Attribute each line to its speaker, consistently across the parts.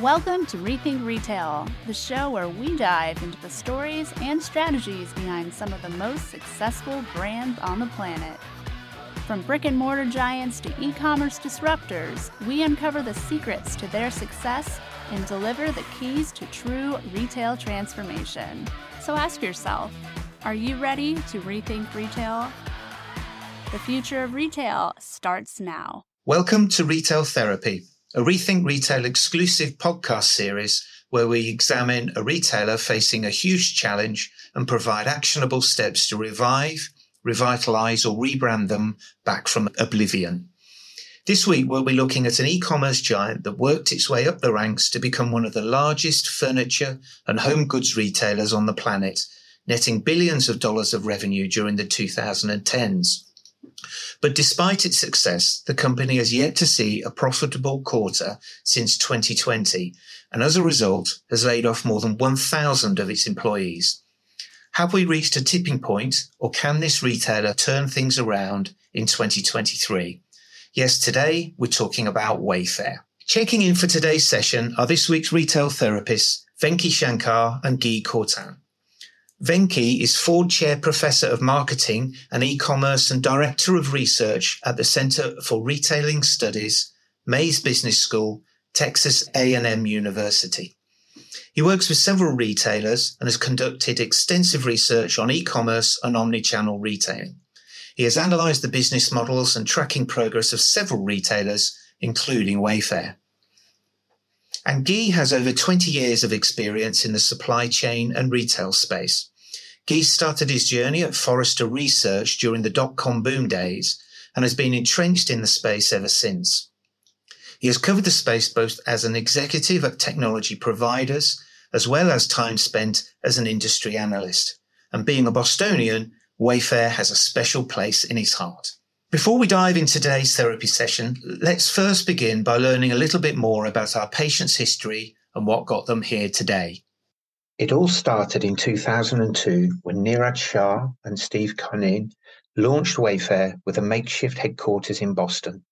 Speaker 1: Welcome to Rethink Retail, the show where we dive into the stories and strategies behind some of the most successful brands on the planet. From brick and mortar giants to e commerce disruptors, we uncover the secrets to their success and deliver the keys to true retail transformation. So ask yourself are you ready to rethink retail? The future of retail starts now.
Speaker 2: Welcome to Retail Therapy, a Rethink Retail exclusive podcast series where we examine a retailer facing a huge challenge and provide actionable steps to revive, revitalize, or rebrand them back from oblivion. This week, we'll be looking at an e-commerce giant that worked its way up the ranks to become one of the largest furniture and home goods retailers on the planet, netting billions of dollars of revenue during the 2010s. But despite its success, the company has yet to see a profitable quarter since 2020, and as a result has laid off more than 1,000 of its employees. Have we reached a tipping point, or can this retailer turn things around in 2023? Yes, today we're talking about Wayfair. Checking in for today's session are this week's retail therapists, Venky Shankar and Guy Courtin. Venky is Ford Chair Professor of Marketing and E-commerce and Director of Research at the Center for Retailing Studies, Mays Business School, Texas A&M University. He works with several retailers and has conducted extensive research on e-commerce and omni-channel retailing. He has analysed the business models and tracking progress of several retailers, including Wayfair. And Guy has over 20 years of experience in the supply chain and retail space. Guy started his journey at Forrester Research during the dot-com boom days and has been entrenched in the space ever since. He has covered the space both as an executive at technology providers as well as time spent as an industry analyst. And being a Bostonian, Wayfair has a special place in his heart. Before we dive into today's therapy session, let's first begin by learning a little bit more about our patient's history and what got them here today.
Speaker 3: It all started in 2002 when Niraj Shah and Steve Conine launched Wayfair with a makeshift headquarters in Boston.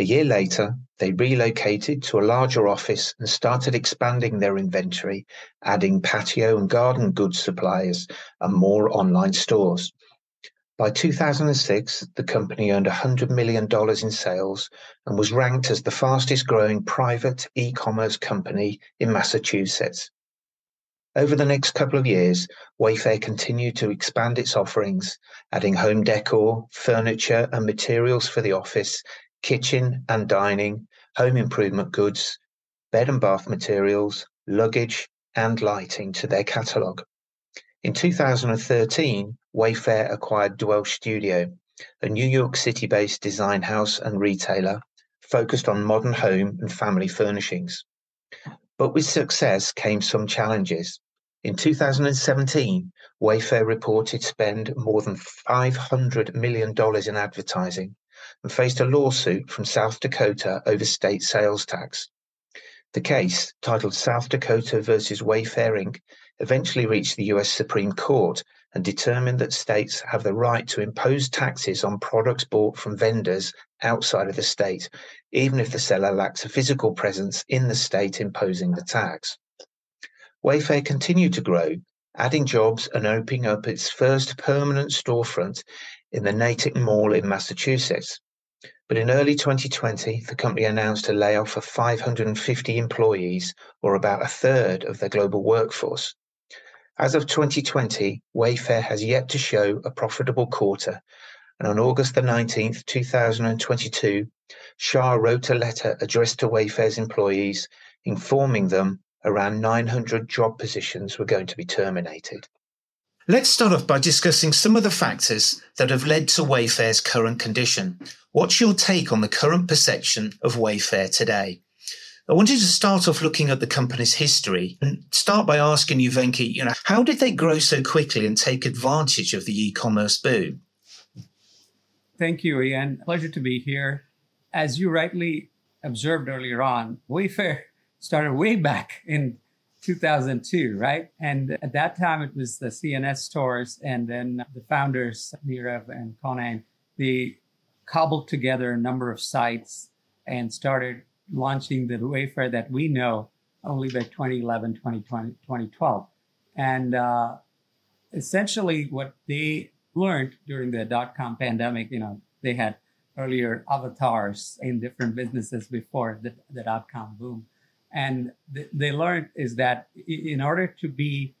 Speaker 3: A year later, they relocated to a larger office and started expanding their inventory, adding patio and garden goods suppliers and more online stores. By 2006, the company earned $100 million in sales and was ranked as the fastest growing private e commerce company in Massachusetts. Over the next couple of years, Wayfair continued to expand its offerings, adding home decor, furniture, and materials for the office, kitchen and dining, home improvement goods, bed and bath materials, luggage, and lighting to their catalogue. In 2013, Wayfair acquired Dwell Studio, a New York City based design house and retailer focused on modern home and family furnishings. But with success came some challenges. In 2017, Wayfair reported spend more than $500 million in advertising and faced a lawsuit from South Dakota over state sales tax. The case, titled South Dakota versus Wayfair Inc., eventually reached the US Supreme Court and determined that states have the right to impose taxes on products bought from vendors outside of the state, even if the seller lacks a physical presence in the state imposing the tax. Wayfair continued to grow, adding jobs and opening up its first permanent storefront in the Natick Mall in Massachusetts. But in early 2020, the company announced a layoff of 550 employees, or about a third of their global workforce. As of 2020, Wayfair has yet to show a profitable quarter, and on August the 19th, 2022, Shah wrote a letter addressed to Wayfair's employees informing them around 900 job positions were going to be terminated.
Speaker 2: Let's start off by discussing some of the factors that have led to Wayfair's current condition. What's your take on the current perception of Wayfair today? I wanted to start off looking at the company's history and start by asking you, Venky, you know, how did they grow so quickly and take advantage of the e-commerce boom?
Speaker 4: Thank you, Ian. Pleasure to be here. As you rightly observed earlier on, Wayfair started way back in 2002, right? And at that time, it was the CSN stores, and then the founders, Nirav and Conan, they cobbled together a number of sites and started launching the Wayfair that we know only by 2011, 2020, 2012. And uh, essentially, what they learned during the dot com pandemic, you know, they had earlier avatars in different businesses before the, the dot com boom. And th- they learned is that in order to be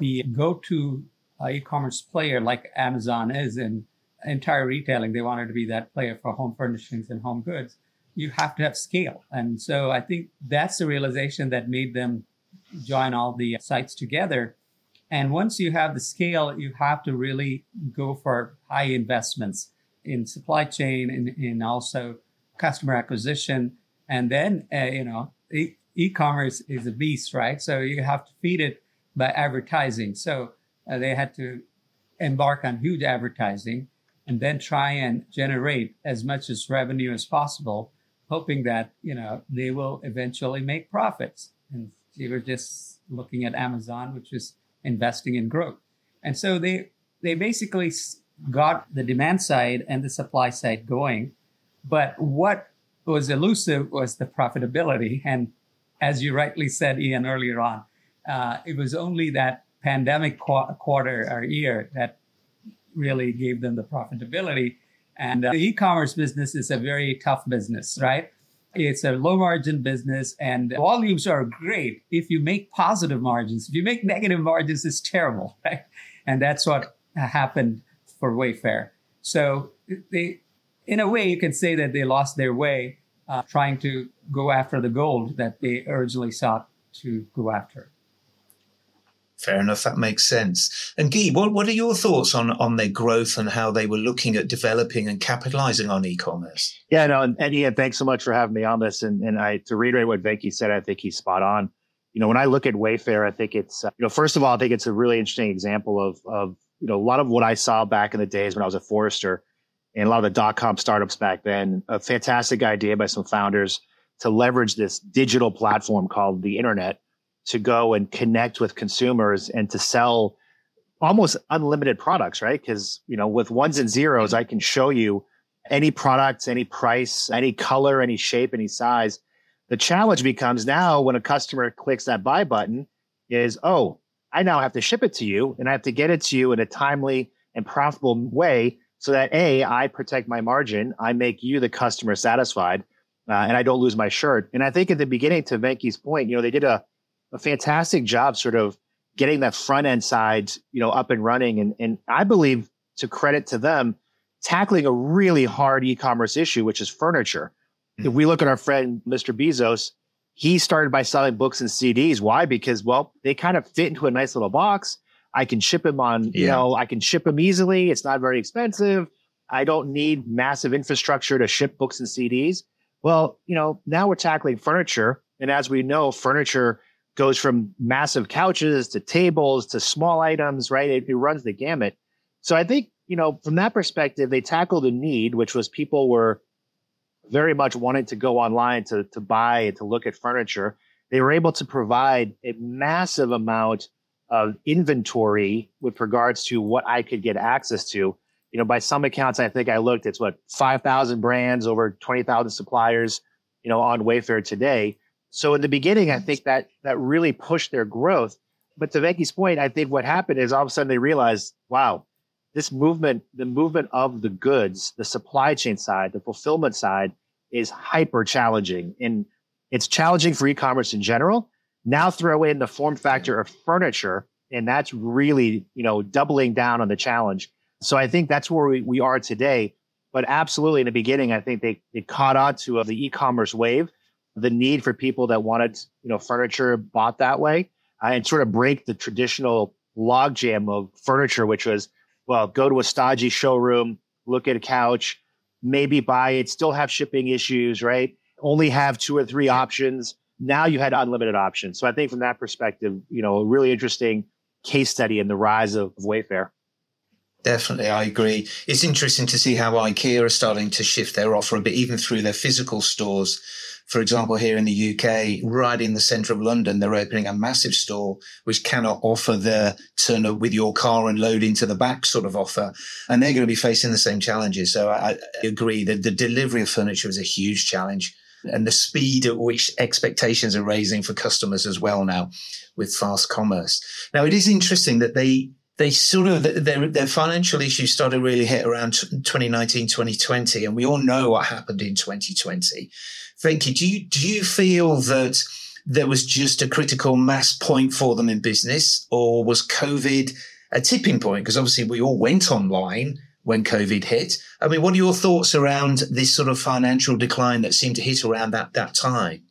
Speaker 4: the go to uh, e commerce player like Amazon is in entire retailing, they wanted to be that player for home furnishings and home goods. You have to have scale. And so I think that's the realization that made them join all the sites together. And once you have the scale, you have to really go for high investments in supply chain and in also customer acquisition. And then, uh, you know, e-commerce is a beast, right? So you have to feed it by advertising. So uh, they had to embark on huge advertising and then try and generate as much as revenue as possible, hoping that, you know, they will eventually make profits. And you were just looking at Amazon, which is investing in growth. And so they, they basically got the demand side and the supply side going. But what was elusive was the profitability. And as you rightly said, Ian, earlier on, uh, it was only that pandemic qu- quarter or year that really gave them the profitability. And uh, the e-commerce business is a very tough business, right? It's a low margin business and volumes are great if you make positive margins. If you make negative margins, it's terrible, right? And that's what happened for Wayfair. So they, in a way, you can say that they lost their way uh, trying to go after the gold that they originally sought to go after.
Speaker 2: Fair enough. That makes sense. And Guy, what, what are your thoughts on, on their growth and how they were looking at developing and capitalizing on e-commerce?
Speaker 5: Yeah, no, and, and Ian, thanks so much for having me on this. And, and I, to reiterate what Venky said, I think he's spot on. You know, when I look at Wayfair, I think it's, uh, you know, first of all, I think it's a really interesting example of, of, you know, a lot of what I saw back in the days when I was at Forrester and a lot of the dot com startups back then, a fantastic idea by some founders to leverage this digital platform called the internet to go and connect with consumers and to sell almost unlimited products, right? Because, you know, with ones and zeros, I can show you any product, any price, any color, any shape, any size. The challenge becomes now when a customer clicks that buy button is, oh, I now have to ship it to you and I have to get it to you in a timely and profitable way so that A, I protect my margin, I make you, the customer, satisfied, uh, and I don't lose my shirt. And I think at the beginning, to Venky's point, you know, they did a a fantastic job sort of getting that front end side, you know, up and running. And, and I believe to credit to them, tackling a really hard e-commerce issue, which is furniture. Mm-hmm. If we look at our friend, Mr. Bezos, he started by selling books and CDs. Why? Because, well, they kind of fit into a nice little box. I can ship them on, yeah. you know, I can ship them easily. It's not very expensive. I don't need massive infrastructure to ship books and CDs. Well, you know, now we're tackling furniture. And as we know, furniture goes from massive couches to tables to small items, right? It, it, runs the gamut. So I think, you know, from that perspective, they tackled a need, which was people were very much wanting to go online to, to buy and to look at furniture. They were able to provide a massive amount of inventory with regards to what I could get access to. You know, by some accounts, I think I looked, it's what, 5,000 brands, over 20,000 suppliers, you know, on Wayfair today. So in the beginning, I think that that really pushed their growth. But to Venky's point, I think what happened is all of a sudden they realized, wow, this movement, the movement of the goods, the supply chain side, the fulfillment side is hyper challenging. And it's challenging for e-commerce in general. Now throw in the form factor of furniture, and that's really, you know, doubling down on the challenge. So I think that's where we, we are today. But absolutely in the beginning, I think they, they caught on to uh, the e-commerce wave the need for people that wanted, you know, furniture bought that way uh, and sort of break the traditional logjam of furniture, which was, well, go to a stodgy showroom, look at a couch, maybe buy it, still have shipping issues, right? Only have two or three options. Now you had unlimited options. So I think from that perspective, you know, a really interesting case study in the rise of Wayfair.
Speaker 2: Definitely, I agree. It's interesting to see how IKEA are starting to shift their offer a bit, even through their physical stores for example, here in the UK, right in the centre of London, they're opening a massive store which cannot offer the turn up with your car and load into the back sort of offer. And they're going to be facing the same challenges. So I, I agree that the delivery of furniture is a huge challenge. and the speed at which expectations are raising for customers as well now with fast commerce. Now, it is interesting that they they sort of their their financial issues started really hit around 2019 2020 and we all know what happened in 2020 Venky, do you do you feel that there was just a critical mass point for them in business or was covid a tipping point? Because obviously we all went online when covid hit. I mean what are your thoughts around this sort of financial decline that seemed to hit around that that time?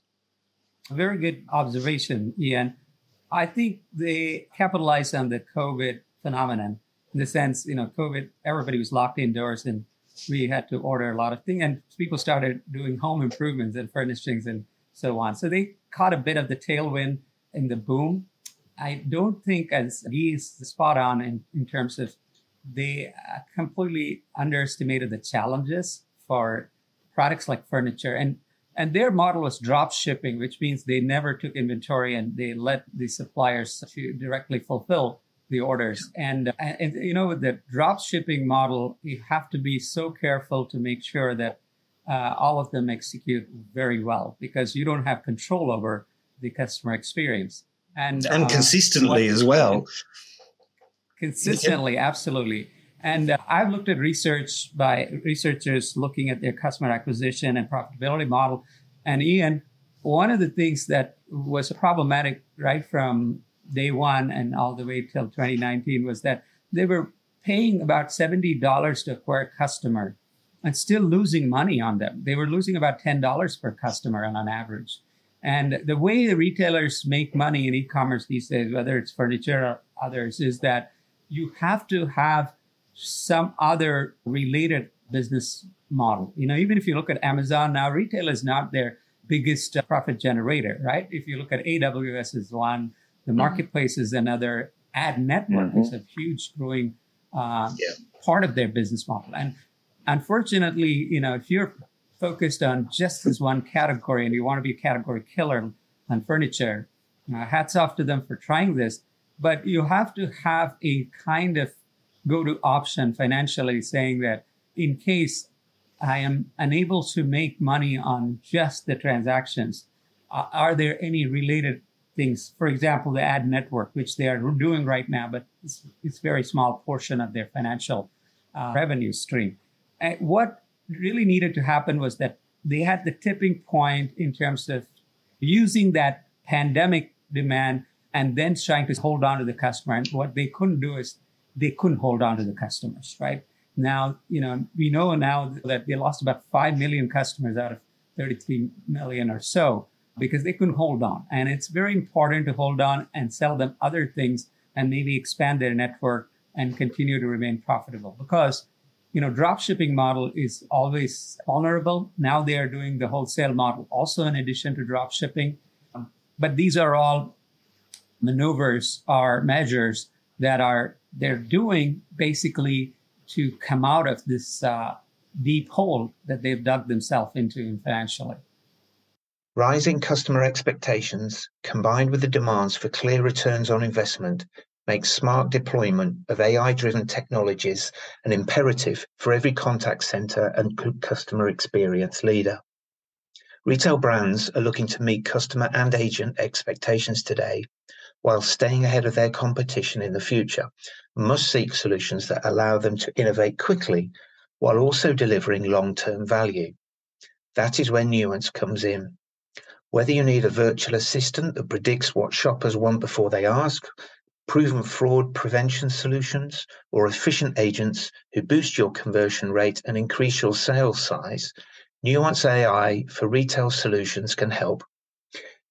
Speaker 4: Very good observation ian. I think they capitalized on the covid phenomenon in the sense, you know, COVID, everybody was locked indoors and we had to order a lot of things and people started doing home improvements and furnishings and so on. So they caught a bit of the tailwind in the boom. I don't think as he's spot on in, in terms of they uh, completely underestimated the challenges for products like furniture and and their model was drop shipping, which means they never took inventory and they let the suppliers to directly fulfill the orders. And, and, you know, with the drop shipping model, you have to be so careful to make sure that uh, all of them execute very well because you don't have control over the customer experience. And,
Speaker 2: and uh, consistently as well.
Speaker 4: Consistently, absolutely. And uh, I've looked at research by researchers looking at their customer acquisition and profitability model. And Ian, one of the things that was problematic right from day one and all the way till 2019 was that they were paying about $70 to acquire customer and still losing money on them. They were losing about $10 per customer on, on average. And the way the retailers make money in e-commerce these days, whether it's furniture or others, is that you have to have some other related business model. You know, even if you look at Amazon now, retail is not their biggest profit generator, right? If you look at AWS is one, the mm-hmm. marketplace is another ad network mm-hmm. is a huge growing uh, yeah. part of their business model. And unfortunately, you know, if you're focused on just this one category and you want to be a category killer on furniture, uh, hats off to them for trying this. But you have to have a kind of go to option financially saying that in case I am unable to make money on just the transactions, uh, are there any related things. For example, the ad network, which they are doing right now, but it's, it's a very small portion of their financial uh, revenue stream. And what really needed to happen was that they had the tipping point in terms of using that pandemic demand and then trying to hold on to the customer. And what they couldn't do is they couldn't hold on to the customers, right? Now, you know, we know now that they lost about 5 million customers out of 33 million or so because they couldn't hold on. And it's very important to hold on and sell them other things and maybe expand their network and continue to remain profitable. Because you know drop shipping model is always vulnerable now they are doing the wholesale model also in addition to drop shipping. But these are all maneuvers or measures that are they're doing basically to come out of this uh, deep hole that they've dug themselves into financially
Speaker 3: Rising customer expectations, combined with the demands for clear returns on investment, make smart deployment of AI-driven technologies an imperative for every contact center and customer experience leader. Retail brands are looking to meet customer and agent expectations today while staying ahead of their competition in the future, must seek solutions that allow them to innovate quickly while also delivering long-term value. That is where Nuance comes in. Whether you need a virtual assistant that predicts what shoppers want before they ask, proven fraud prevention solutions, or efficient agents who boost your conversion rate and increase your sales size, Nuance AI for retail solutions can help.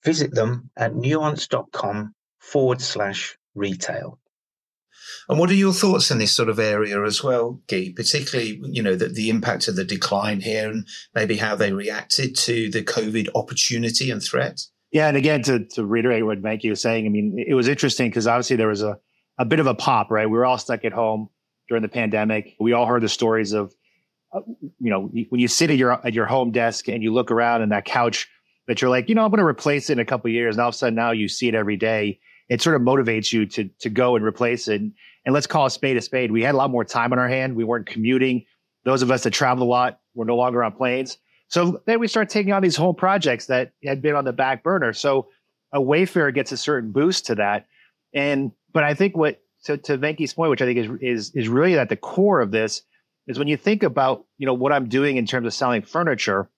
Speaker 3: Visit them at nuance.com forward slash retail.
Speaker 2: And what are your thoughts in this sort of area as well, Guy? Particularly, you know, the, the impact of the decline here and maybe how they reacted to the COVID opportunity and threat?
Speaker 5: Yeah, and again, to, to reiterate what Venky was saying, I mean, it was interesting because obviously there was a, a bit of a pop, right? We were all stuck at home during the pandemic. We all heard the stories of, uh, you know, when you sit at your at your home desk and you look around and that couch that you're like, you know, I'm going to replace it in a couple years, and all of a sudden now you see it every day it sort of motivates you to to go and replace it. And let's call a spade a spade. We had a lot more time on our hand. We weren't commuting. Those of us that traveled a lot were no longer on planes. So then we start taking on these whole projects that had been on the back burner. So a Wayfair gets a certain boost to that. And but I think what so to Venky's point, which I think is is is really at the core of this, is when you think about you know what I'm doing in terms of selling furniture.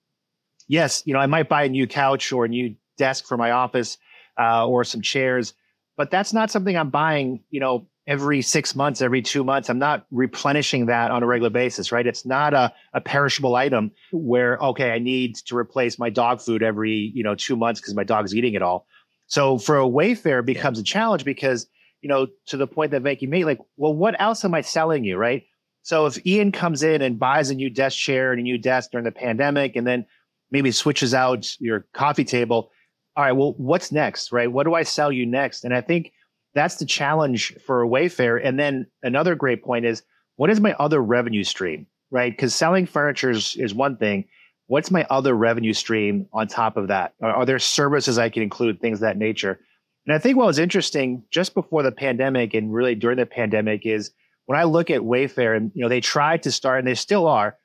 Speaker 5: Yes, you know I might buy a new couch or a new desk for my office uh, or some chairs, but that's not something I'm buying. You know every six months, every two months. I'm not replenishing that on a regular basis, right? It's not a, a perishable item where, okay, I need to replace my dog food every, you know, two months because my dog's eating it all. So for a Wayfair becomes a challenge because, you know, to the point that Venky made, like, well, what else am I selling you, right? So if Ian comes in and buys a new desk chair and a new desk during the pandemic and then maybe switches out your coffee table, all right, well, what's next, right? What do I sell you next? And I think that's the challenge for Wayfair. And then another great point is what is my other revenue stream, right? Because selling furniture is, is, one thing. What's my other revenue stream on top of that? Are, are there services I can include, things that nature? And I think what was interesting just before the pandemic and really during the pandemic is when I look at Wayfair and you know they tried to start and they still are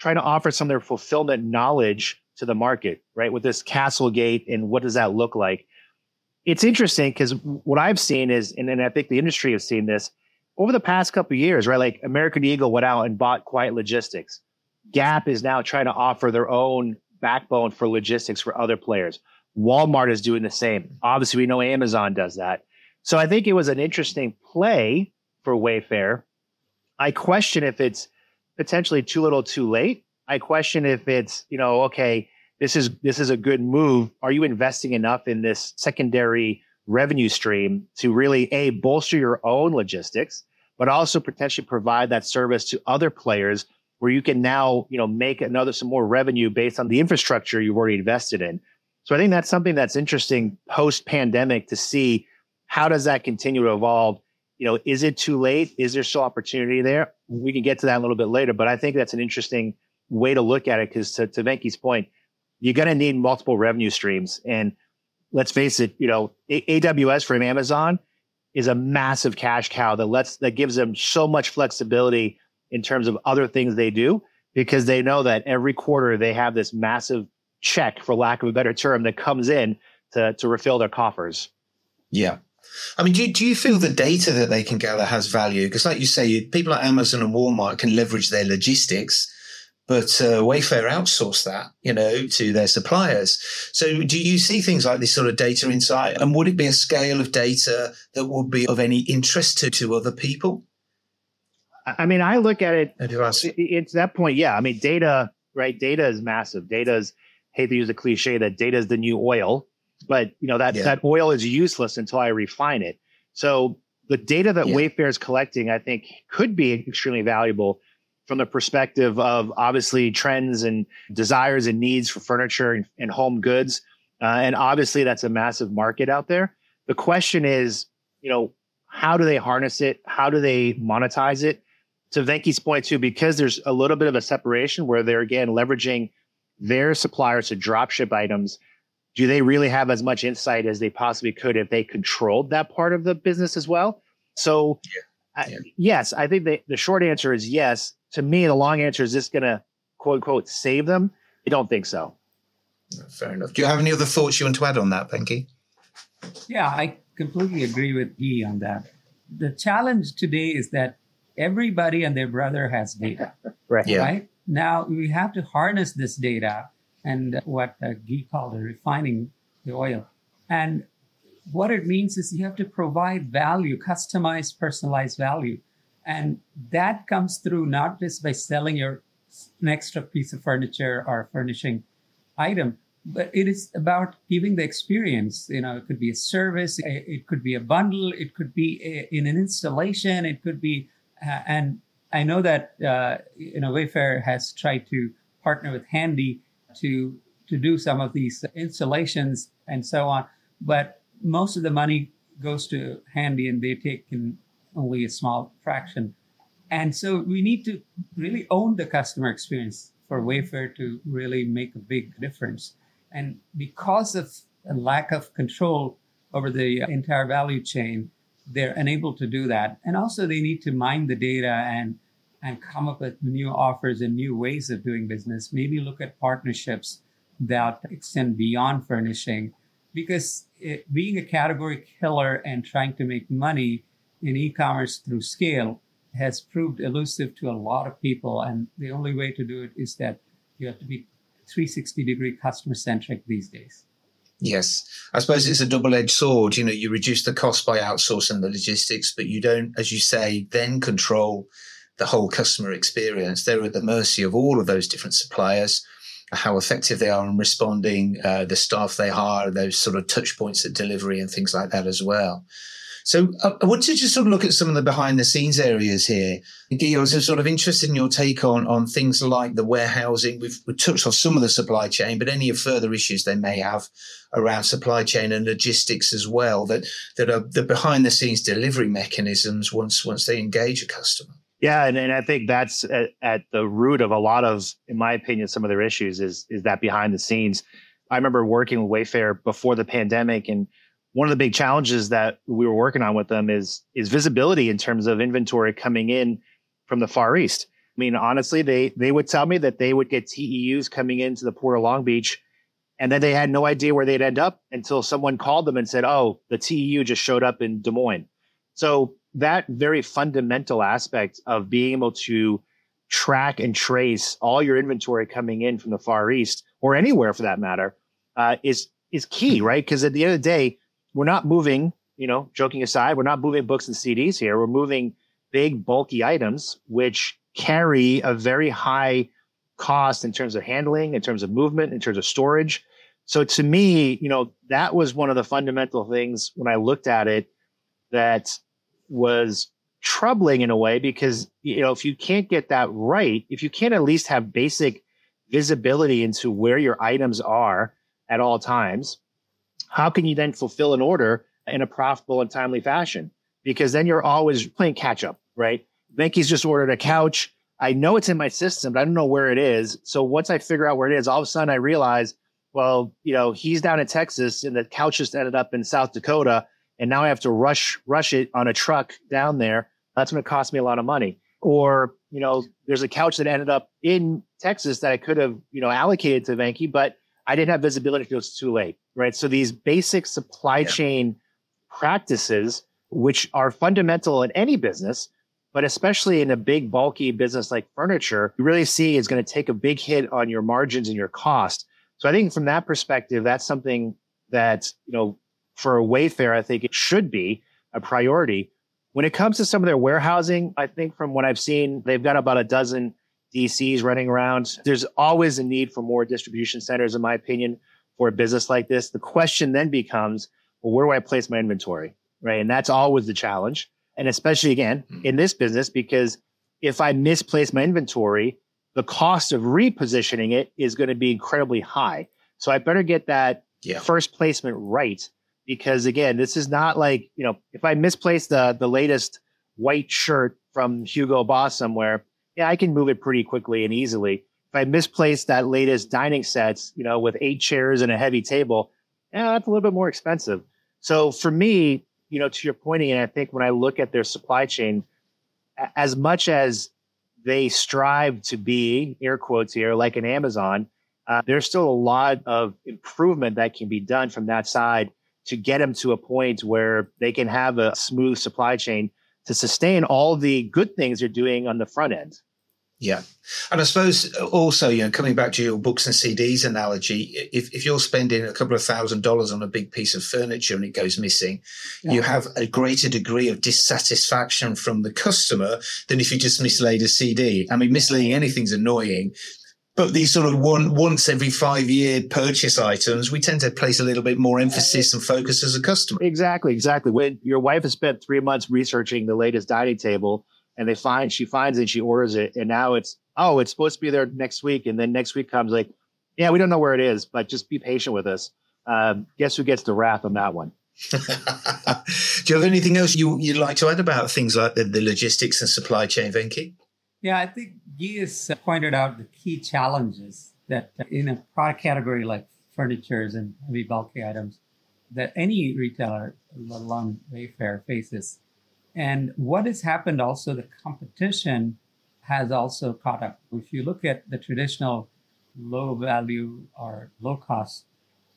Speaker 5: trying to offer some of their fulfillment knowledge to the market, right? With this Castlegate and what does that look like? it's interesting because what I've seen is, and, and I think the industry has seen this over the past couple years, right? Like American Eagle went out and bought Quiet Logistics. Gap is now trying to offer their own backbone for logistics for other players. Walmart is doing the same. Obviously, we know Amazon does that. So I think it was an interesting play for Wayfair. I question if it's potentially too little too late. I question if it's, you know, okay, this is this is a good move. Are you investing enough in this secondary revenue stream to really a bolster your own logistics, but also potentially provide that service to other players where you can now you know make another some more revenue based on the infrastructure you've already invested in. So I think that's something that's interesting post pandemic to see how does that continue to evolve. You know, is it too late? Is there still opportunity there? We can get to that a little bit later, but I think that's an interesting way to look at it because to, to Venky's point, you're going to need multiple revenue streams. And let's face it, you know, a- AWS from Amazon is a massive cash cow that lets that gives them so much flexibility in terms of other things they do because they know that every quarter they have this massive check, for lack of a better term, that comes in to to refill their coffers.
Speaker 2: Yeah. I mean, do you, do you feel the data that they can gather has value? Because, like you say, people like Amazon and Walmart can leverage their logistics but uh, Wayfair outsource that, you know, to their suppliers. So do you see things like this sort of data insight? And would it be a scale of data that would be of any interest to, to other people?
Speaker 5: I mean, I look at it, it's that point. Yeah. I mean, data, right? Data is massive. Data is, hate to use a cliche that data is the new oil, but you know, that, yeah. that oil is useless until I refine it. So the data that yeah. Wayfair is collecting, I think could be extremely valuable from the perspective of obviously trends and desires and needs for furniture and, and home goods. Uh, and obviously, that's a massive market out there. The question is, you know, how do they harness it? How do they monetize it? To Venky's point, too, because there's a little bit of a separation where they're again leveraging their suppliers to drop ship items. Do they really have as much insight as they possibly could if they controlled that part of the business as well? So, yeah. Yeah. yes, I think the, the short answer is yes to me, the long answer is this going to quote unquote save them? I don't think so.
Speaker 2: Fair enough. Do you have any other thoughts you want to add on that, Venky?
Speaker 4: Yeah, I completely agree with E on that. The challenge today is that everybody and their brother has data.
Speaker 5: right.
Speaker 4: Yeah. Right? Now we have to harness this data and what uh, Guy called refining the oil. And what it means is you have to provide value, customized, personalized value. And that comes through not just by selling your an extra piece of furniture or furnishing item, but it is about giving the experience. You know, it could be a service, it could be a bundle, it could be a, in an installation, it could be, uh, and I know that uh, you know Wayfair has tried to partner with Handy to to do some of these installations and so on, but most of the money goes to Handy, and they take in only a small fraction. And so we need to really own the customer experience for Wayfair to really make a big difference. And because of a lack of control over the entire value chain, they're unable to do that. And also, they need to mine the data and and come up with new offers and new ways of doing business. Maybe look at partnerships that extend beyond furnishing because it, being a category killer and trying to make money in e-commerce through scale has proved elusive to a lot of people. And the only way to do it is that you have to be 360 degree customer centric these days.
Speaker 2: Yes. I suppose it's a double edged sword. You know, you reduce the cost by outsourcing the logistics, but you don't, as you say, then control the whole customer experience. They're at the mercy of all of those different suppliers, how effective they are in responding, uh, the staff they hire, those sort of touch points at delivery and things like that as well. So uh, I want to just sort of look at some of the behind the scenes areas here. I was sort of interested in your take on, on things like the warehousing. We've, we've touched on some of the supply chain, but any further issues they may have around supply chain and logistics as well that, that are the behind the scenes delivery mechanisms once, once they engage a customer.
Speaker 5: Yeah, and, and I think that's at, at, the root of a lot of, in my opinion, some of their issues is is that behind the scenes. I remember working with Wayfair before the pandemic, and one of the big challenges that we were working on with them is is visibility in terms of inventory coming in from the Far East. I mean, honestly, they they would tell me that they would get TEUs coming into the port of Long Beach, and then they had no idea where they'd end up until someone called them and said, "Oh, the TEU just showed up in Des Moines." So that very fundamental aspect of being able to track and trace all your inventory coming in from the Far East or anywhere for that matter uh, is is key, right? Because at the end of the day, we're not moving. You know, joking aside, we're not moving books and CDs here. We're moving big, bulky items which carry a very high cost in terms of handling, in terms of movement, in terms of storage. So to me, you know, that was one of the fundamental things when I looked at it that was troubling in a way because you know if you can't get that right if you can't at least have basic visibility into where your items are at all times how can you then fulfill an order in a profitable and timely fashion because then you're always playing catch up right Venky's just ordered a couch i know it's in my system but i don't know where it is so once i figure out where it is all of a sudden i realize well you know he's down in texas and the couch just ended up in south dakota and now I have to rush rush it on a truck down there. That's going to cost me a lot of money. Or you know, there's a couch that ended up in Texas that I could have you know allocated to Venky, but I didn't have visibility because it's too late. Right. So these basic supply yeah. chain practices, which are fundamental in any business, but especially in a big bulky business like furniture, you really see is going to take a big hit on your margins and your cost. So I think from that perspective, that's something that you know for a Wayfair, I think it should be a priority. When it comes to some of their warehousing, I think from what I've seen, they've got about a dozen DCs running around. There's always a need for more distribution centers, in my opinion, for a business like this. The question then becomes, well, where do I place my inventory? Right. And that's always the challenge. And especially again mm-hmm. in this business, because if I misplace my inventory, the cost of repositioning it is going to be incredibly high. So I better get that yeah. first placement right because again, this is not like, you know, if I misplace the the latest white shirt from Hugo Boss somewhere, yeah, I can move it pretty quickly and easily. If I misplace that latest dining sets, you know, with eight chairs and a heavy table, yeah, that's a little bit more expensive. So for me, you know, to your point, and I think when I look at their supply chain, as much as they strive to be air quotes here like an Amazon, uh, there's still a lot of improvement that can be done from that side to get them to a point where they can have a smooth supply chain to sustain all the good things you're doing on the front end.
Speaker 2: Yeah. And I suppose uh, also, you know, coming back to your books and CDs analogy, if, if you're spending a couple of thousand dollars on a big piece of furniture and it goes missing, yeah. you have a greater degree of dissatisfaction from the customer than if you just mislaid a CD. I mean, mislaying anything's annoying, but these sort of one once every five year purchase items, we tend to place a little bit more emphasis and focus as a customer.
Speaker 5: Exactly, exactly. When your wife has spent three months researching the latest dining table, and they find she finds it, and she orders it, and now it's oh, it's supposed to be there next week, and then next week comes like, yeah, we don't know where it is, but just be patient with us. Um, guess who gets the wrath on that one?
Speaker 2: Do you have anything else you, you'd like to add about things like the, the logistics and supply chain, Venky?
Speaker 4: Yeah, I think Guy has uh, pointed out the key challenges that uh, in a product category like furnitures and heavy bulky items that any retailer, let alone Wayfair, faces. And what has happened also, the competition has also caught up. If you look at the traditional low value or low cost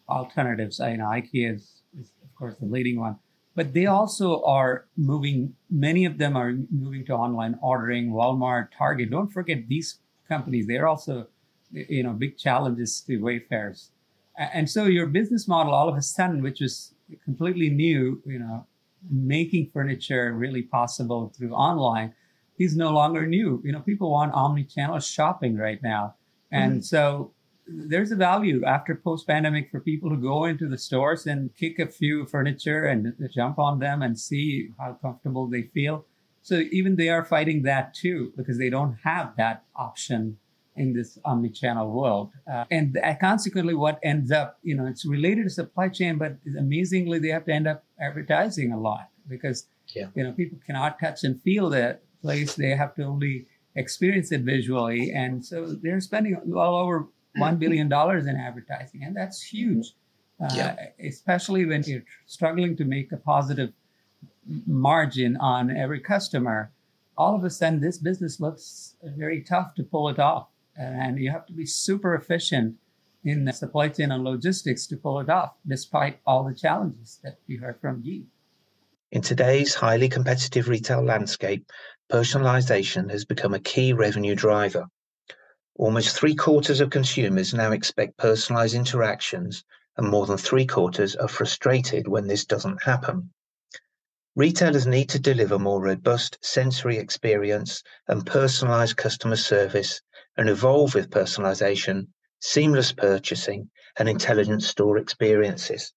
Speaker 4: alternatives, I know IKEA is, is of course the leading one, but they also are moving. Many of them are moving to online ordering. Walmart, Target. Don't forget these companies. They're also, you know, big challenges to wayfarers And so your business model, all of a sudden, which was completely new, you know, making furniture really possible through online, is no longer new. You know, people want omni-channel shopping right now, and mm-hmm. so there's a value after post pandemic for people to go into the stores and kick a few furniture and jump on them and see how comfortable they feel. So even they are fighting that too because they don't have that option in this omni-channel world. Uh, and consequently, what ends up, you know, it's related to supply chain, but amazingly, they have to end up advertising a lot because, yeah. you know, people cannot touch and feel the place. They have to only experience it visually. And so they're spending well over $1 billion in advertising. And that's huge, uh, yeah. especially when you're struggling to make a positive margin on every customer. All of a sudden, this business looks very tough to pull it off. And you have to be super efficient in the supply chain and logistics to pull it off, despite all the challenges that you heard from Yi.
Speaker 3: In today's highly competitive retail landscape, personalization has become a key revenue driver. Almost three quarters of consumers now expect personalized interactions, and more than three quarters are frustrated when this doesn't happen. Retailers need to deliver more robust sensory experience and personalized customer service and evolve with personalization, seamless purchasing, and intelligent store experiences.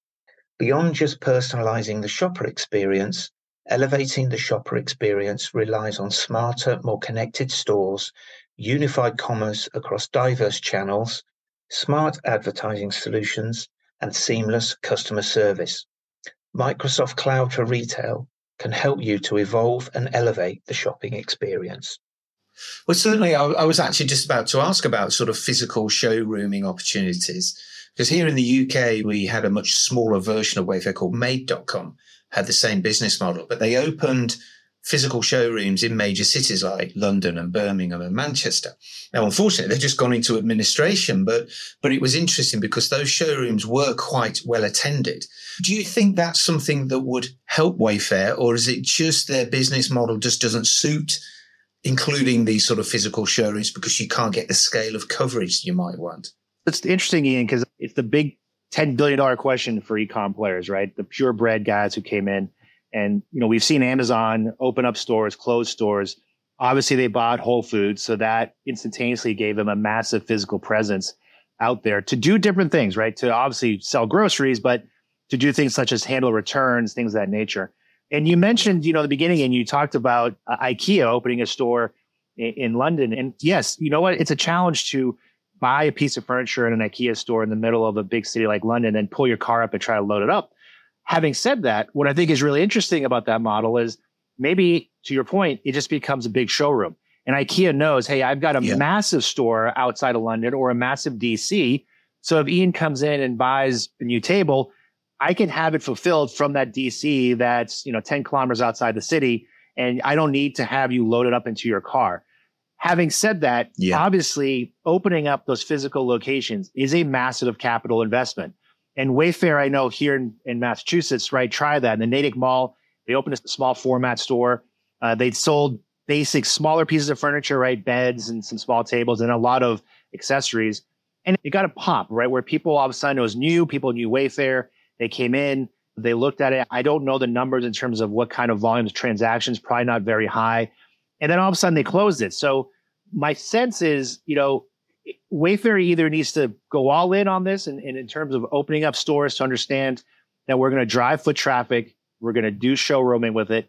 Speaker 3: Beyond just personalizing the shopper experience, elevating the shopper experience relies on smarter, more connected stores, unified commerce across diverse channels, smart advertising solutions, and seamless customer service. Microsoft Cloud for Retail can help you to evolve and elevate the shopping experience.
Speaker 2: Well, certainly, I, I, was actually just about to ask about sort of physical showrooming opportunities. Because here in the UK, we had a much smaller version of Wayfair called Made.com, had the same business model, but they opened physical showrooms in major cities like London and Birmingham and Manchester. Now, unfortunately, they've just gone into administration, but, but it was interesting because those showrooms were quite well attended. Do you think that's something that would help Wayfair or is it just their business model just doesn't suit including these sort of physical showrooms because you can't get the scale of coverage you might want.
Speaker 5: It's interesting, Ian, because it's the big $10 billion question for ecom players, right? The purebred guys who came in. And, you know, we've seen Amazon open up stores, close stores. Obviously, they bought Whole Foods. So that instantaneously gave them a massive physical presence out there to do different things, right? To obviously sell groceries, but to do things such as handle returns, things of that nature. And you mentioned, you know, the beginning, and you talked about uh, IKEA opening a store in, in, London. And yes, you know what? It's a challenge to buy a piece of furniture in an IKEA store in the middle of a big city like London and pull your car up and try to load it up. Having said that, what I think is really interesting about that model is maybe to your point, it just becomes a big showroom. And IKEA knows, hey, I've got a yeah. massive store outside of London or a massive DC. So if Ian comes in and buys a new table, I can have it fulfilled from that DC that's, you know, 10 kilometers outside the city. And I don't need to have you load it up into your car. Having said that, yeah. obviously opening up those physical locations is a massive capital investment. And Wayfair, I know here in, in Massachusetts, right, try that. In the Natick Mall, they opened a small format store. Uh, they sold basic smaller pieces of furniture, right, beds and some small tables and a lot of accessories. And it got a pop, right, where people all of a sudden it was new, people knew Wayfair they came in, they looked at it. I don't know the numbers in terms of what kind of volumes, transactions, probably not very high. And then all of a sudden they closed it. So my sense is, you know, Wayfair either needs to go all in on this and, and in terms of opening up stores to understand that we're going to drive foot traffic, we're going to do showrooming with it.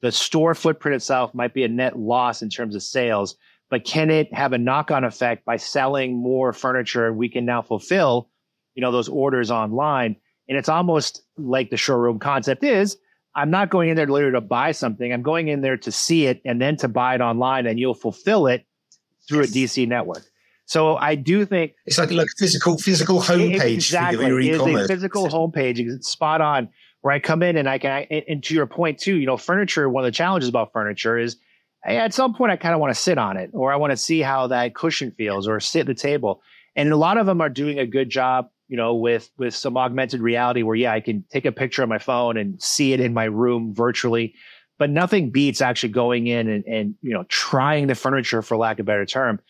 Speaker 5: The store footprint itself might be a net loss in terms of sales, but can it have a knock on effect by selling more furniture and we can now fulfill, you know, those orders online? And it's almost like the showroom concept is I'm not going in there literally to buy something. I'm going in there to see it and then to buy it online and you'll fulfill it through yes. a DC network. So I do think
Speaker 2: it's like a physical physical homepage
Speaker 5: exactly.
Speaker 2: for your e-commerce.
Speaker 5: It's a physical homepage. It's spot on where I come in and I can. and to your point too, you know, furniture. One of the challenges about furniture is at some point I kind of want to sit on it or I want to see how that cushion feels or sit at the table. And a lot of them are doing a good job, you know, with with some augmented reality where yeah, I can take a picture on my phone and see it in my room virtually. But nothing beats actually going in and, and you know trying the furniture for lack of a better term.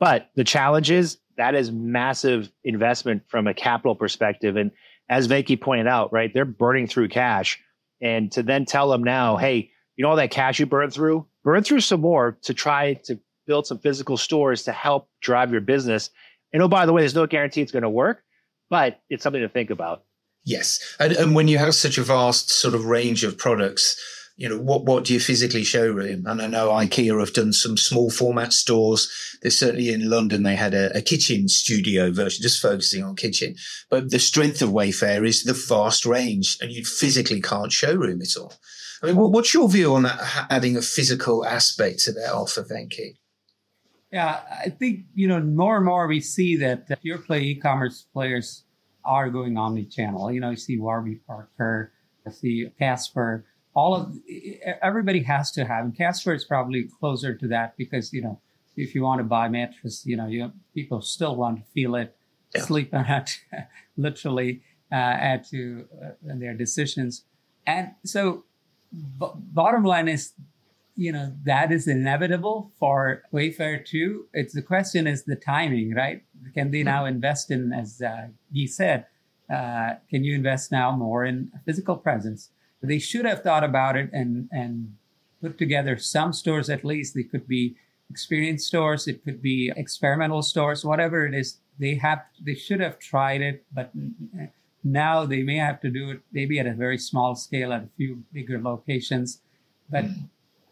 Speaker 5: But the challenge is that is massive investment from a capital perspective. And as Venky pointed out, right, they're burning through cash. And to then tell them now, hey, you know all that cash you burned through? Burn through some more to try to build some physical stores to help drive your business. And oh, by the way, there's no guarantee it's going to work, but it's something to think about.
Speaker 2: Yes. And, and when you have such a vast sort of range of products, you know, what, what do you physically showroom? And I know IKEA have done some small format stores. There's certainly in London, they had a, a kitchen studio version, just focusing on kitchen. But the strength of Wayfair is the vast range and you physically can't showroom it all. I mean, what's your view on that, adding a physical aspect to their offer, Venky?
Speaker 4: Yeah, I think, you know, more and more we see that pure play e-commerce players are going omni-channel. You know, you see Warby Parker, I see Casper, all of everybody has to have, and Casper is probably closer to that because, you know, if you want to buy mattress, you know, you people still want to feel it, yeah. sleep on it, literally uh, add to uh, their decisions. And so, b- bottom line is you know that is inevitable for Wayfair too. It's the question is the timing, right? Can they now invest in, as uh, Guy said, uh, can you invest now more in physical presence? They should have thought about it and and put together some stores at least. They could be experience stores, it could be experimental stores, whatever it is. They have they should have tried it, but now they may have to do it maybe at a very small scale at a few bigger locations. But mm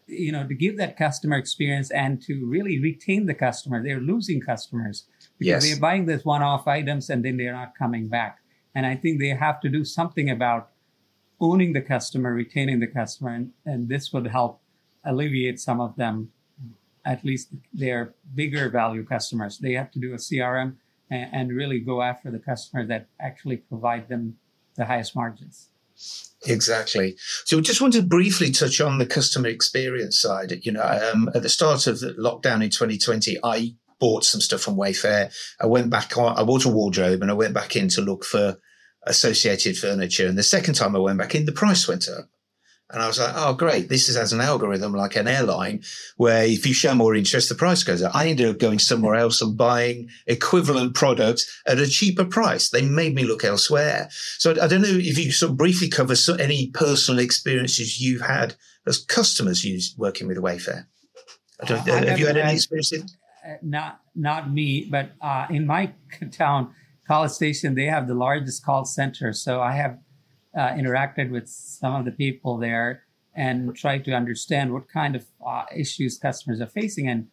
Speaker 4: you know, to give that customer experience and to really retain the customer. They're losing customers because yes. they're buying this one-off items and then they're not coming back. And I think they have to do something about owning the customer, retaining the customer, and, and this would help alleviate some of them, at least their bigger value customers. They have to do a CRM and, and really go after the customer that actually provide them the highest margins.
Speaker 2: Exactly. So we just want to briefly touch on the customer experience side. You know, um, at the start of the lockdown in 2020, I bought some stuff from Wayfair. I went back on, I bought a wardrobe and I went back in to look for associated furniture. And the second time I went back in, the price went up. And I was like, oh, great. This is as an algorithm like an airline where if you show more interest, the price goes up. I ended up going somewhere else and buying equivalent products at a cheaper price. They made me look elsewhere. So I don't know if you sort of briefly cover any personal experiences you've had as customers use working with Wayfair. I don't, uh, have you had any experiences?
Speaker 4: Uh, not, not me, but uh, in my town, College Station, they have the largest call center. So I have uh, interacted with some of the people there and tried to understand what kind of uh, issues customers are facing. And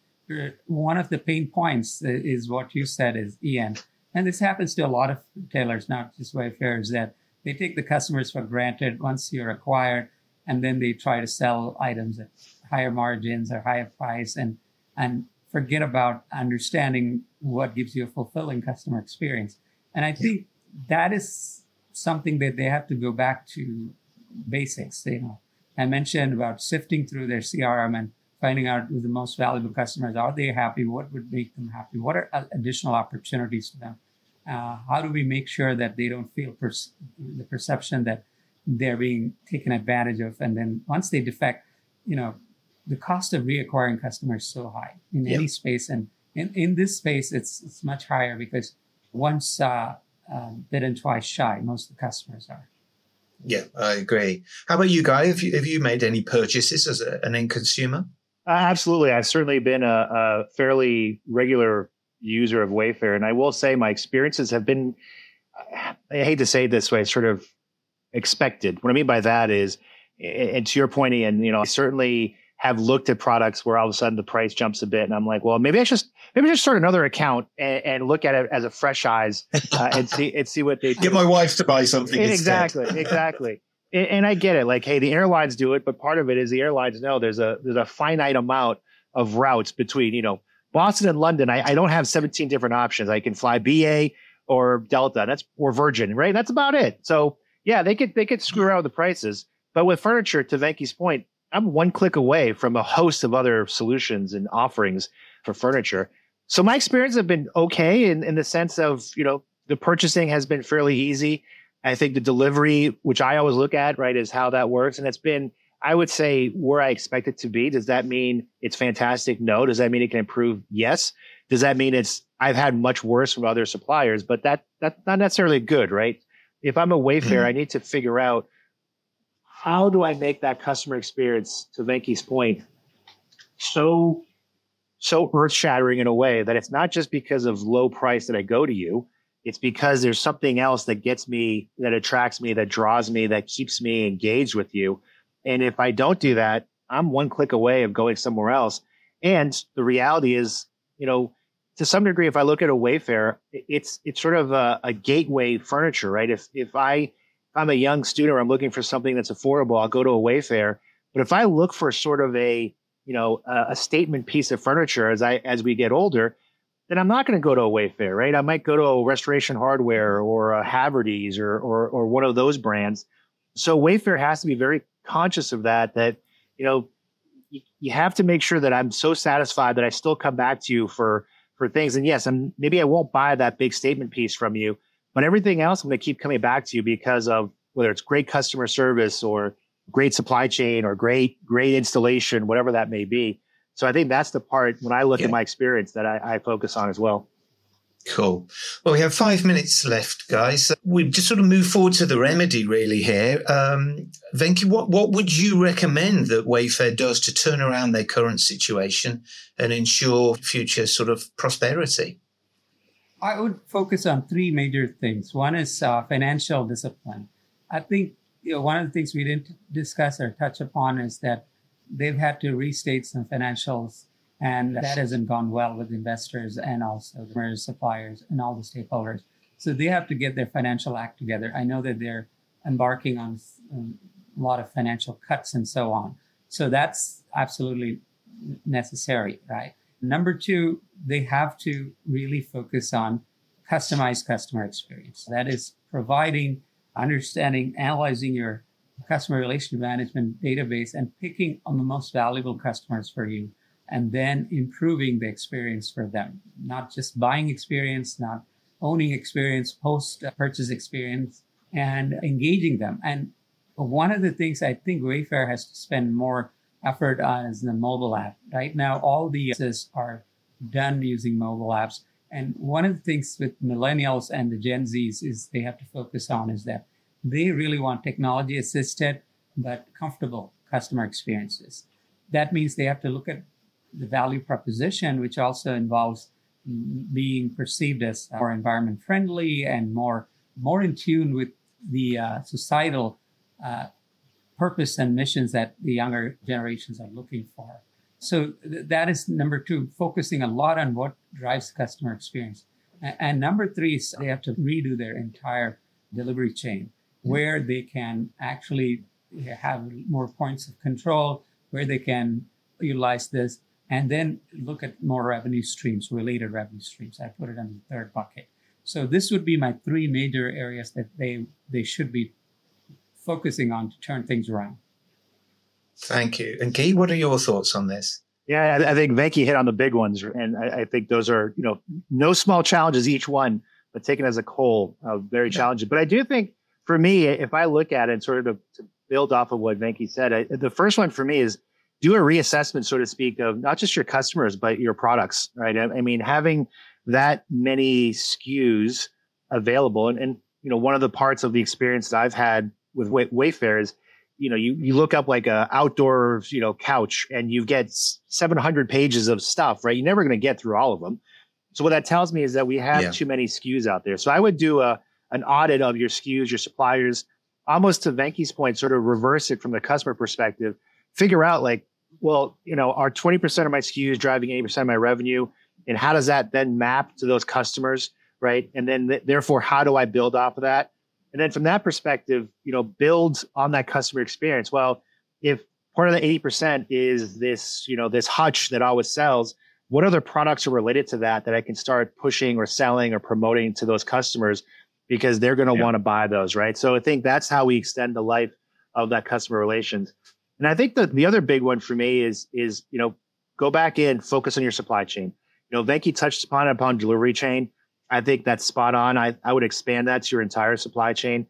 Speaker 4: one of the pain points is what you said is Ian. And this happens to a lot of retailers, not just Wayfair, is that they take the customers for granted once you're acquired, and then they try to sell items at higher margins or higher price and and forget about understanding what gives you a fulfilling customer experience. And I think that is something that they have to go back to basics. You know, I mentioned about sifting through their CRM and finding out who the most valuable customers are. They happy? What would make them happy? What are additional opportunities for them? Uh, how do we make sure that they don't feel per- the perception that they're being taken advantage of? And then once they defect, you know, the cost of reacquiring customers is so high in yep. any space, and in, in this space, it's it's much higher because once uh, um, bitten twice shy. Most of the customers are.
Speaker 2: Yeah, I agree. How about you, Guy? Have you have you made any purchases as a, an end consumer?
Speaker 5: Uh, absolutely, I've certainly been a, a, fairly regular user of Wayfair, and I will say my experiences have been. I hate to say it this way, sort of expected. What I mean by that is, and to your point, Ian, you know, certainly have looked at products where all of a sudden the price jumps a bit, and I'm like, well, maybe I should maybe just start another account and, and look at it as a fresh eyes uh, and see and see what they do.
Speaker 2: Get my wife to buy something.
Speaker 5: Exactly, exactly. And, and I get it. Like, hey, the airlines do it, but part of it is the airlines know there's a there's a finite amount of routes between you know Boston and London. I, I don't have 17 different options. I can fly BA or Delta. That's or Virgin, right? That's about it. So yeah, they could they could screw around with the prices. But with furniture, to Venky's point, I'm one click away from a host of other solutions and offerings for furniture. So my experience have been okay in, in the sense of, you know, the purchasing has been fairly easy. I think the delivery, which I always look at, right, is how that works. And it's been, I would say, where I expect it to be. Does that mean it's fantastic? No. Does that mean it can improve? Yes. Does that mean it's I've had much worse from other suppliers? But that that's not necessarily good, right? If I'm a Wayfair, mm-hmm. I need to figure out how do I make that customer experience, to Venky's point, so so earth shattering in a way that it's not just because of low price that I go to you. It's because there's something else that gets me, that attracts me, that draws me, that keeps me engaged with you. And if I don't do that, I'm one click away of going somewhere else. And the reality is, you know, to some degree, if I look at a Wayfair, it's it's sort of a, a gateway furniture, right? If if I I'm a young student or I'm looking for something that's affordable, I'll go to a Wayfair. But if I look for sort of a you know a, a statement piece of furniture as I as we get older, then I'm not going to go to a Wayfair, right? I might go to a Restoration Hardware or a Havertys or, or or one of those brands. So Wayfair has to be very conscious of that. That you know you, you have to make sure that I'm so satisfied that I still come back to you for for things. And yes, and maybe I won't buy that big statement piece from you, but everything else I'm going to keep coming back to you because of whether it's great customer service or great supply chain or great great installation, whatever that may be. So I think that's the part when I look yeah. at my experience that I, I focus on as well.
Speaker 2: Cool. Well, we have five minutes left, guys. We just sort of move forward to the remedy, really. Here, um, Venky, what what would you recommend that Wayfair does to turn around their current situation and ensure future sort of prosperity?
Speaker 4: I would focus on three major things. One is uh, financial discipline. I think you know, one of the things we didn't discuss or touch upon is that they've had to restate some financials and that hasn't gone well with investors and also the suppliers and all the stakeholders. So they have to get their financial act together. I know that they're embarking on um, a lot of financial cuts and so on. So that's absolutely necessary, right? Number two, they have to really focus on customized customer experience. That is providing, understanding, analyzing your customer relationship management database and picking on the most valuable customers for you and then improving the experience for them. Not just buying experience, not owning experience, post purchase experience, and engaging them. And one of the things I think Wayfair has to spend more effort on is the mobile app. Right now, all the apps are done using mobile apps. And one of the things with millennials and the Gen Zs is they have to focus on is that they really want technology assisted but comfortable customer experiences. That means they have to look at the value proposition, which also involves being perceived as more environment friendly and more more in tune with the uh, societal uh, purpose and missions that the younger generations are looking for. So th- that is number two, focusing a lot on what drives customer experience. A- and number three is they have to redo their entire delivery chain mm-hmm. where they can actually have more points of control, where they can utilize this and then look at more revenue streams, related revenue streams. I put it in the third bucket. So this would be my three major areas that they they should be focusing on to turn things around.
Speaker 2: Thank you. And Guy, what are your thoughts on this?
Speaker 5: Yeah, I, I think Venky hit on the big ones, and I, I, think those are you know no small challenges each one, but taken as a whole, uh, very challenging. But I do think for me, if I look at it, sort of to, to build off of what Venky said, I, the first one for me is do a reassessment, so to speak, of not just your customers, but your products, right? I, I mean, having that many SKUs available. And, and, you know, one of the parts of the experience that I've had with Way- Wayfair is, you know, you, you look up like a outdoor, you know, couch and you get 700 pages of stuff, right? You're never going to get through all of them. So what that tells me is that we have yeah. too many SKUs out there. So I would do a, an audit of your SKUs, your suppliers, almost to Venky's point, sort of reverse it from the customer perspective figure out like, well, you know, are 20% of my SKUs driving 80% of my revenue? And how does that then map to those customers? Right. And then th- therefore, how do I build off of that? And then from that perspective, you know, build on that customer experience. Well, if part of the 80% is this, you know, this hutch that always sells, what other products are related to that that I can start pushing or selling or promoting to those customers because they're going to yeah. want to buy those, right? So I think that's how we extend the life of that customer relations. And I think the the other big one for me is is you know go back in, focus on your supply chain. You know, Venky touched upon it upon delivery chain. I think that's spot on. I, I would expand that to your entire supply chain.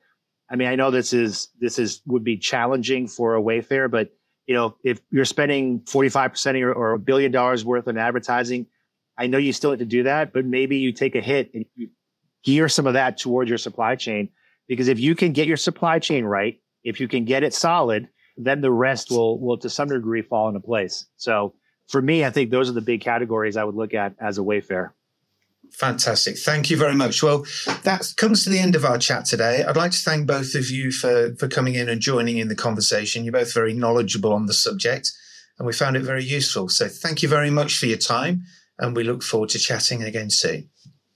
Speaker 5: I mean, I know this is this is would be challenging for a Wayfair, but you know, if you're spending 45% of your, or a billion dollars worth on advertising, I know you still have to do that, but maybe you take a hit and you gear some of that towards your supply chain. Because if you can get your supply chain right, if you can get it solid, then the rest will will to some degree fall into place. So for me, I think those are the big categories I would look at as a Wayfair.
Speaker 2: Fantastic. Thank you very much. Well, that comes to the end of our chat today. I'd like to thank both of you for, for coming in and joining in the conversation. You're both very knowledgeable on the subject and we found it very useful. So thank you very much for your time and we look forward to chatting again soon.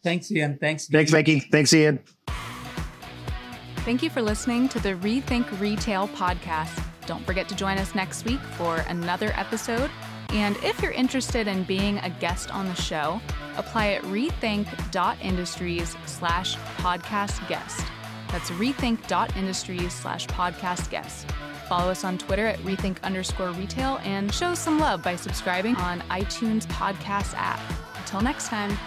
Speaker 4: Thanks, Ian. Thanks.
Speaker 5: Thanks, Venky. Thanks, Ian.
Speaker 1: Thank you for listening to the Rethink Retail podcast. Don't forget to join us next week for another episode. And if you're interested in being a guest on the show, apply at rethink.industries slash podcast guest. That's rethink.industries slash podcast guest. Follow us on Twitter at rethink underscore retail and show some love by subscribing on iTunes podcast app. Until next time.